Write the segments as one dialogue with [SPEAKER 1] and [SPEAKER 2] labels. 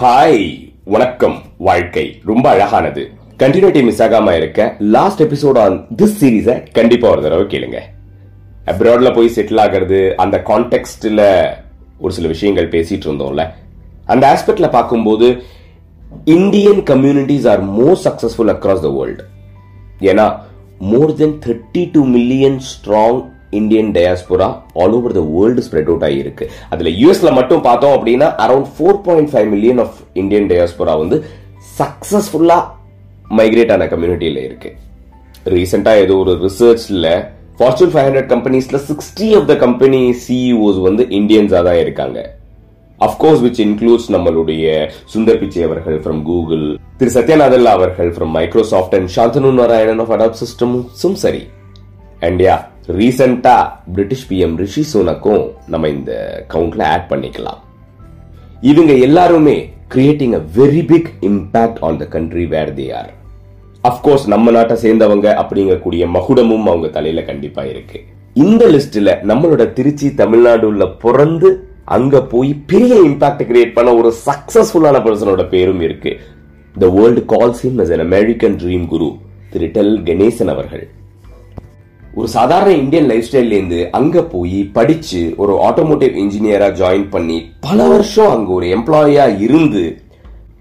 [SPEAKER 1] Hi வணக்கம் வாழ்க்கை. ரொம்ப அழகானது. கண்டினியூட்டி மிஸ் ஆகாம இருக்க last episode on this series கண்டிப்பா ஒரு தடவை கேளுங்க. அப்ராட்ல போய் செட்டில் ஆகிறது அந்த கான்டெக்ட்ல ஒரு சில விஷயங்கள் பேசிட்டு இருந்தோம்ல. அந்த ஆஸ்பெக்ட்ல பார்க்கும்போது Indian communities are more successful across the world ஏன்னா more than thirty two million strong Indian diaspora all over the world spread out ஆகியிருக்கு அதில் யூஎஸ்ல மட்டும் பார்த்தோம் அப்படின்னா around four point five million of Indian diaspora வந்து சக்ஸஸ்ஃபுல்லாக மைக்ரேட் ஆன கம்யூனிட்டியில் இருக்கு. ரீசெண்டாக ஏதோ ஒரு ரிசர்ச்ல Fortune five hundred கம்பெனிஸ்ல sixty of the company CEOs வந்து இந்தியன்ஸாக தான் இருக்காங்க. அஃப்கோர்ஸ் விச் இன்க்ளூட்ஸ் நம்மளுடைய சுந்தர் பிச்சை அவர்கள் ஃப்ரம் கூகுள் திரு சத்யநாதல்லா அவர்கள் from Microsoft and Shantanu Narayanan of adapt சிஸ்டம்ஸும் சரி. அண்ட் யா ரீசண்டாக பிரிட்டிஷ் பிஎம் ரிஷி சோனக்கும் நம்ம இந்த கவுண்ட்ல ஆட் பண்ணிக்கலாம். இவங்க எல்லாருமே creating a very big impact on the country where they are of course நம்ம நாட்டை சேர்ந்தவங்க அப்படிங்கக்கூடிய மகுடமும் அவங்க தலையில கண்டிப்பா இருக்கு. இந்த லிஸ்ட்ல நம்மளோட திருச்சி தமிழ்நாடு உள்ள பிறந்து அங்க போய் பெரிய இம்பாக்ட் கிரியேட் பண்ண ஒரு சக்சஸ்ஃபுல்லான பர்சனோட பேரும் இருக்கு. The world calls him as an American dream guru Thiru Del Ganesan அவர்கள். ஒரு சாதாரண இந்தியன் லைஃப் ஸ்டைல்லேருந்து அங்கே போய் படித்து ஒரு ஆட்டோமோட்டிவ் இன்ஜினியராக ஜாயின் பண்ணி பல வருஷம் அங்கே ஒரு எம்ப்ளாயாக இருந்து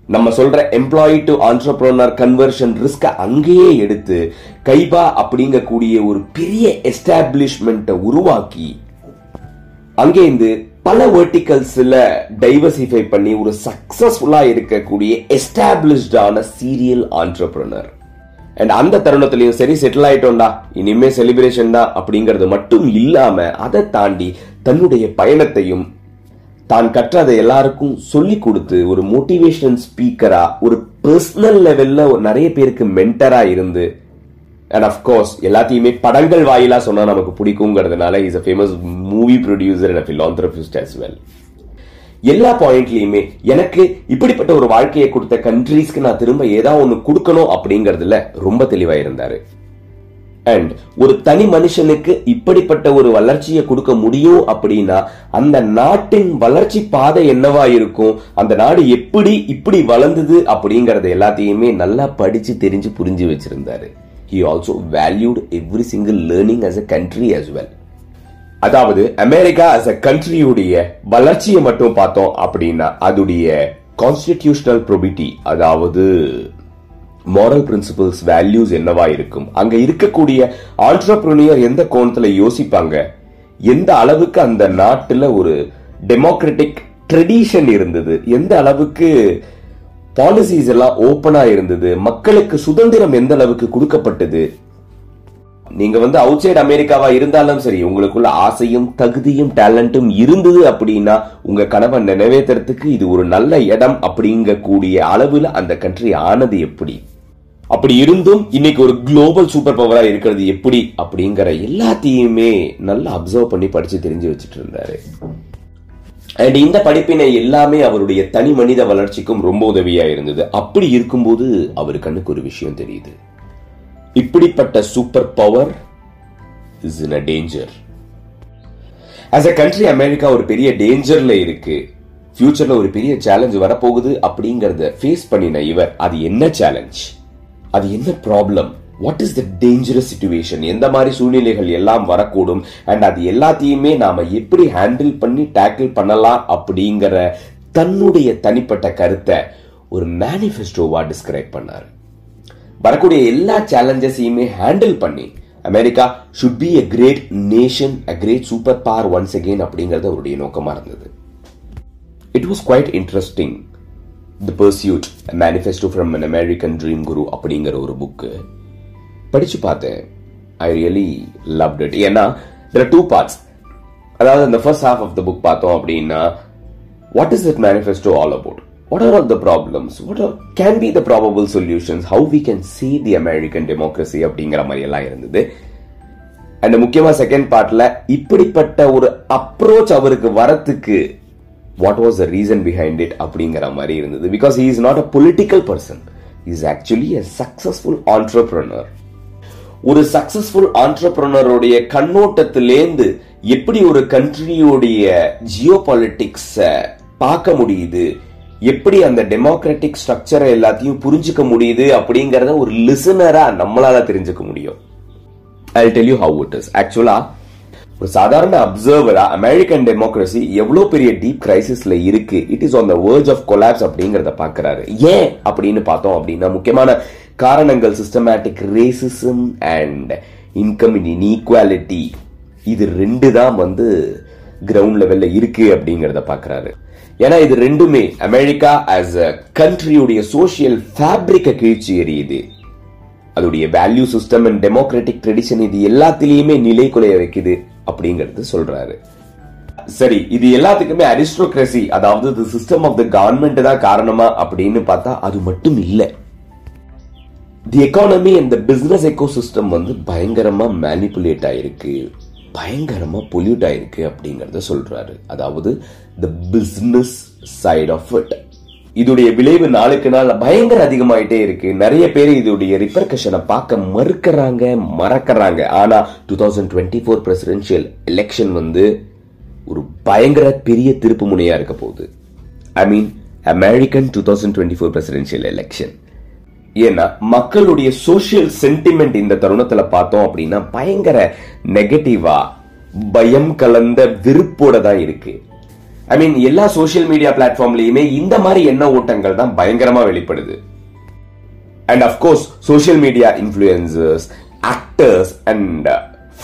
[SPEAKER 1] நம்ம சொல்கிற எம்ப்ளாயி டு ஆண்டர்ப்ரோனர் கன்வர்ஷன் ரிஸ்க்கை அங்கேயே எடுத்து கைபா அப்படிங்கக்கூடிய ஒரு பெரிய எஸ்டாப்ளிஷ்மெண்ட்டை உருவாக்கி அங்கேருந்து பல வேர்டிகல்ஸில் டைவர்சிஃபை பண்ணி ஒரு சக்ஸஸ்ஃபுல்லாக இருக்கக்கூடிய எஸ்டாப்ளிஷ்டான சீரியல் ஆண்டர்ப்ரனர் அண்ட் அந்த தருணத்திலையும் சரி செட்டில் ஆயிட்டோம்டா. இனிமே செலிப்ரேஷன் தான் அப்படிங்கறது மட்டும் இல்லாம அதை தாண்டி தன்னுடைய பயணத்தையும் தான் கற்றதை எல்லாருக்கும் சொல்லி கொடுத்து ஒரு மோட்டிவேஷன் ஸ்பீக்கரா ஒரு பர்சனல் லெவல்ல நிறைய பேருக்கு மென்டரா இருந்து அண்ட் அஃப்கோர்ஸ் எல்லாத்தையுமே படங்கள் வாயிலா சொன்னா நமக்கு பிடிக்குங்கிறதுனால is a famous movie producer and philanthropist as well எல்லா பாயிண்ட்லயுமே எனக்கு இப்படிப்பட்ட ஒரு வாழ்க்கையை கொடுத்த கண்ட்ரீஸ்க்கு நான் திரும்ப ஏதாவது ஒன்று கொடுக்கணும் அப்படிங்கறதுல ரொம்ப தெளிவா இருந்தாரு அண்ட் ஒரு தனி மனுஷனுக்கு இப்படிப்பட்ட ஒரு வளர்ச்சியை கொடுக்க முடியும் அப்படின்னா அந்த நாட்டின் வளர்ச்சி பாதை என்னவா இருக்கும்? அந்த நாடு எப்படி இப்படி வளர்ந்தது அப்படிங்கறத எல்லாத்தையுமே நல்லா படிச்சு தெரிஞ்சு புரிஞ்சு வச்சிருந்தாரு. He also valued every single learning as a country as well அதாவது அமெரிக்கா அஸ் அ கண்ட்ரியுடைய வளர்ச்சியை மட்டும் பார்த்தோம் அப்படின்னா அதுடைய கான்ஸ்டிடியூஷனல் ப்ரொபிட்டி அதாவது மாரல் பிரின்சிபல்ஸ் வேல்யூஸ் என்னவா இருக்கும்? அங்க இருக்கக்கூடிய ஆண்டர்பிரினியர் எந்த கோணத்துல யோசிப்பாங்க? எந்த அளவுக்கு அந்த நாட்டுல ஒரு டெமோக்ராட்டிக் ட்ரெடிஷன் இருந்தது? எந்த அளவுக்கு பாலிசிஸ் எல்லாம் ஓப்பனா இருந்தது? மக்களுக்கு சுதந்திரம் எந்த அளவுக்கு கொடுக்கப்பட்டது? நீங்க வந்து அவுட் சைடு அமெரிக்காவா இருந்தாலும் சரி உங்களுக்குள்ள ஆசையும் தகுதியும் டேலண்ட்டும் இருந்தது அப்படின்னா உங்க கனவை நினைவேற்றுறதுக்கு இது ஒரு நல்ல இடம் அப்படிங்கக்கூடிய அளவுல அந்த கண்ட்ரி ஆனது எப்படி? அப்படி இருந்தும் இன்னைக்கு ஒரு குளோபல் சூப்பர் பவரா இருக்கிறது எப்படி அப்படிங்கிற எல்லாத்தையுமே நல்லா அப்சர்வ் பண்ணி படிச்சு தெரிஞ்சு வச்சுட்டு இருந்தாரு. அண்ட் இந்த படிப்பினை எல்லாமே அவருடைய தனி மனித வளர்ச்சிக்கும் ரொம்ப உதவியா இருந்தது. அப்படி இருக்கும்போது அவர் கண்ணுக்கு ஒரு விஷயம் தெரியுது. இப்படிப்பட்ட super power is in a danger as a country America ஒரு பெரிய டேஞ்சர்ல இருக்கு. ஃபியூச்சர்ல ஒரு பெரிய சேலஞ்ச் வரப்போகுது அப்படிங்கறத ஃபேஸ் பண்ணின இவர். அது என்ன சேலஞ்ச் அது என்ன problem what is the dangerous situation எந்த மாதிரி சூழ்நிலைகள் எல்லாம் வரக்கூடும்? அண்ட் அது எல்லாத்தையுமே நாம எப்படி ஹேண்டில் பண்ணி டேக்கிள் பண்ணலாம் அப்படிங்கிற தன்னுடைய தனிப்பட்ட கருத்தை ஒரு மேனிஃபெஸ்டோவா டிஸ்கிரைப் பண்ணாரு. வரக்கூடிய எல்லா சேலஞ்சஸையுமே ஹேண்டில் பண்ணி America should be a great nation a great super power once again அப்படிங்கறது அவருடைய நோக்கமா இருந்தது. It was quite interesting the pursuit manifesto from an American dream guru அப்படிங்கிற ஒரு புக்கு படிச்சு பார்த்தேன். ஐ ரியலி லவ் இட் ஏன்னா தெர் டூ பார்ட்ஸ் அதாவது அந்த first half of the book பார்த்தோம் அப்படின்னா what is that manifesto all about what are all the problems? What are, can be the probable solutions? How we can see the american democracy அப்படிங்கிற மாதிரி எல்லாம் இருந்தது. And முக்கியமா second பார்ட்ல இப்படிப்பட்ட ஒரு அப்ரோச் அவருக்கு வரத்துக்கு what was the reason behind it அப்படிங்கிற மாதிரி இருந்தது. Because he is not a political person is actually a successful entrepreneur ஒரு சக்சஸ்ஃபுல் ஆண்டர்பிரனருடைய கண்ணோட்டத்திலேந்து எப்படி ஒரு கண்ட்ரியோடைய ஜியோ பாலிட்டிக்ஸை பார்க்க முடியுது? எப்படி அந்த டெமோக்ராட்டிக் ஸ்ட்ரக்சரை எல்லாத்தையும் புரிஞ்சுக்க முடியுது அப்படிங்கறத ஒரு லிசனரா நம்மளால தெரிஞ்சுக்க முடியும். I tell you how it is ஆக்சுவலா ஒரு சாதாரண அப்சர்வரா அமெரிக்கன் டெமோக்ரஸி எவ்வளவு பெரிய டீப் கிரைசிஸ்ல இருக்கு it is on the verge of collapse அப்படிங்கறத பாக்குறாரு. ஏன் அப்படின்னு பார்த்தோம் அப்படின்னா முக்கியமான காரணங்கள் systematic racism and income inequality இது ரெண்டு தான் வந்து கிரவுண்ட் லெவல்ல இருக்கு அப்படிங்கறத பாக்குறாரு ஏன்னா இது ரெண்டுமே அமெரிக்கா ஆஸ் அ கண்ட்ரியுடைய சோசியல் ஃபேப்ரிக்க கீழ்ச்சி எறியுது அதோடைய value system and democratic tradition இது எல்லாத்திலயுமே நிலை குலைய வைக்குது அப்படிங்கறது சொல்றாரு. சரி இது எல்லாத்துக்குமே அரிஸ்டோக்ரசி அதாவது the system of the government தான் காரணமா அப்படின்னு பார்த்தா அது மட்டும் இல்ல. The economy and the business ecosystem வந்து பயங்கரமா மேனிப்புலேட் ஆயிருக்கு. பயங்கரமாக பொல்யூட் ஆயிருக்கு அப்படிங்கிறத சொல்கிறாரு அதாவது the business side of it இதோடைய விளைவு நாளுக்கு நாள் பயங்கர அதிகமாயிட்டே இருக்கு. நிறைய பேர் இதோடைய ரிப்பர்கஷனை பார்க்க மறுக்கிறாங்க மறக்கறாங்க. ஆனா two thousand twenty four presidential election வந்து ஒரு பயங்கர பெரிய திருப்பு முனையா இருக்க போகுது. I mean American two thousand twenty four presidential election ஏன்னா மக்களுடைய சோசியல் சென்டிமெண்ட் இந்த தருணத்துல பார்த்தோம் அப்படின்னா பயங்கர நெகட்டிவா பயம் கலந்த விருப்போட தான் இருக்கு. ஐ மீன் எல்லா சோசியல் மீடியா பிளாட்ஃபார்ம்லயுமே இந்த மாதிரி எண்ண ஓட்டங்கள் தான் பயங்கரமா வெளிப்படுது. And of course social media influencers actors and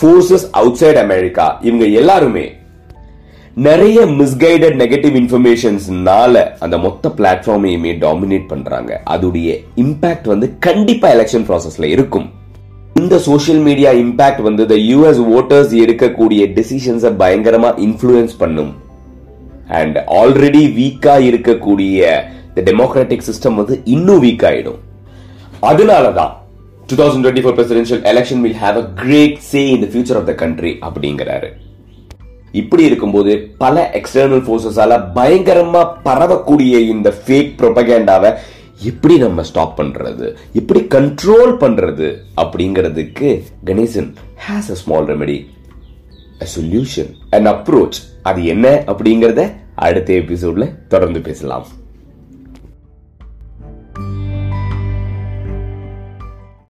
[SPEAKER 1] forces outside America இவங்க எல்லாருமே நிறைய மிஸ்கைடட் நெகட்டிவ் இன்ஃபர்மேஷன்ஸ்னால அந்த மொத்த பிளாட்ஃபார்மையுமே டாமினேட் பண்றாங்க. அதுடைய இம்பாக்ட் வந்து கண்டிப்பா எலெக்ஷன் ப்ராசஸ்ல இருக்கும். இந்த சோசியல் மீடியா இம்பாக்ட் வந்து த யூஎஸ் ஓட்டர்ஸ் எடுக்கக்கூடிய டெசிஷன்ஸை பயங்கரமா இன்ஃப்ளூயன்ஸ் பண்ணும். அண்ட் ஆல்ரெடி வீக்கா இருக்கக்கூடிய டெமோக்ராட்டிக் சிஸ்டம் வந்து இன்னும் வீக் ஆயிடும். அதனாலதான் two thousand twenty four presidential election will have a great say in the future of the country அப்படிங்கிறாரு. இப்படி இருக்கும்போது பல எக்ஸ்டர்னல் ஃபோர்ஸஸால பயங்கரமா பரவக்கூடிய இந்த ஃபேக் ப்ரொபகேண்டாவை எப்படி நம்ம ஸ்டாப் பண்றது? எப்படி கண்ட்ரோல் பண்றது? அப்படிங்கிறதுக்கு Ganesan has a small remedy a solution and approach அது என்ன அப்படிங்கிறத அடுத்த எபிசோட்ல தொடர்ந்து பேசலாம்.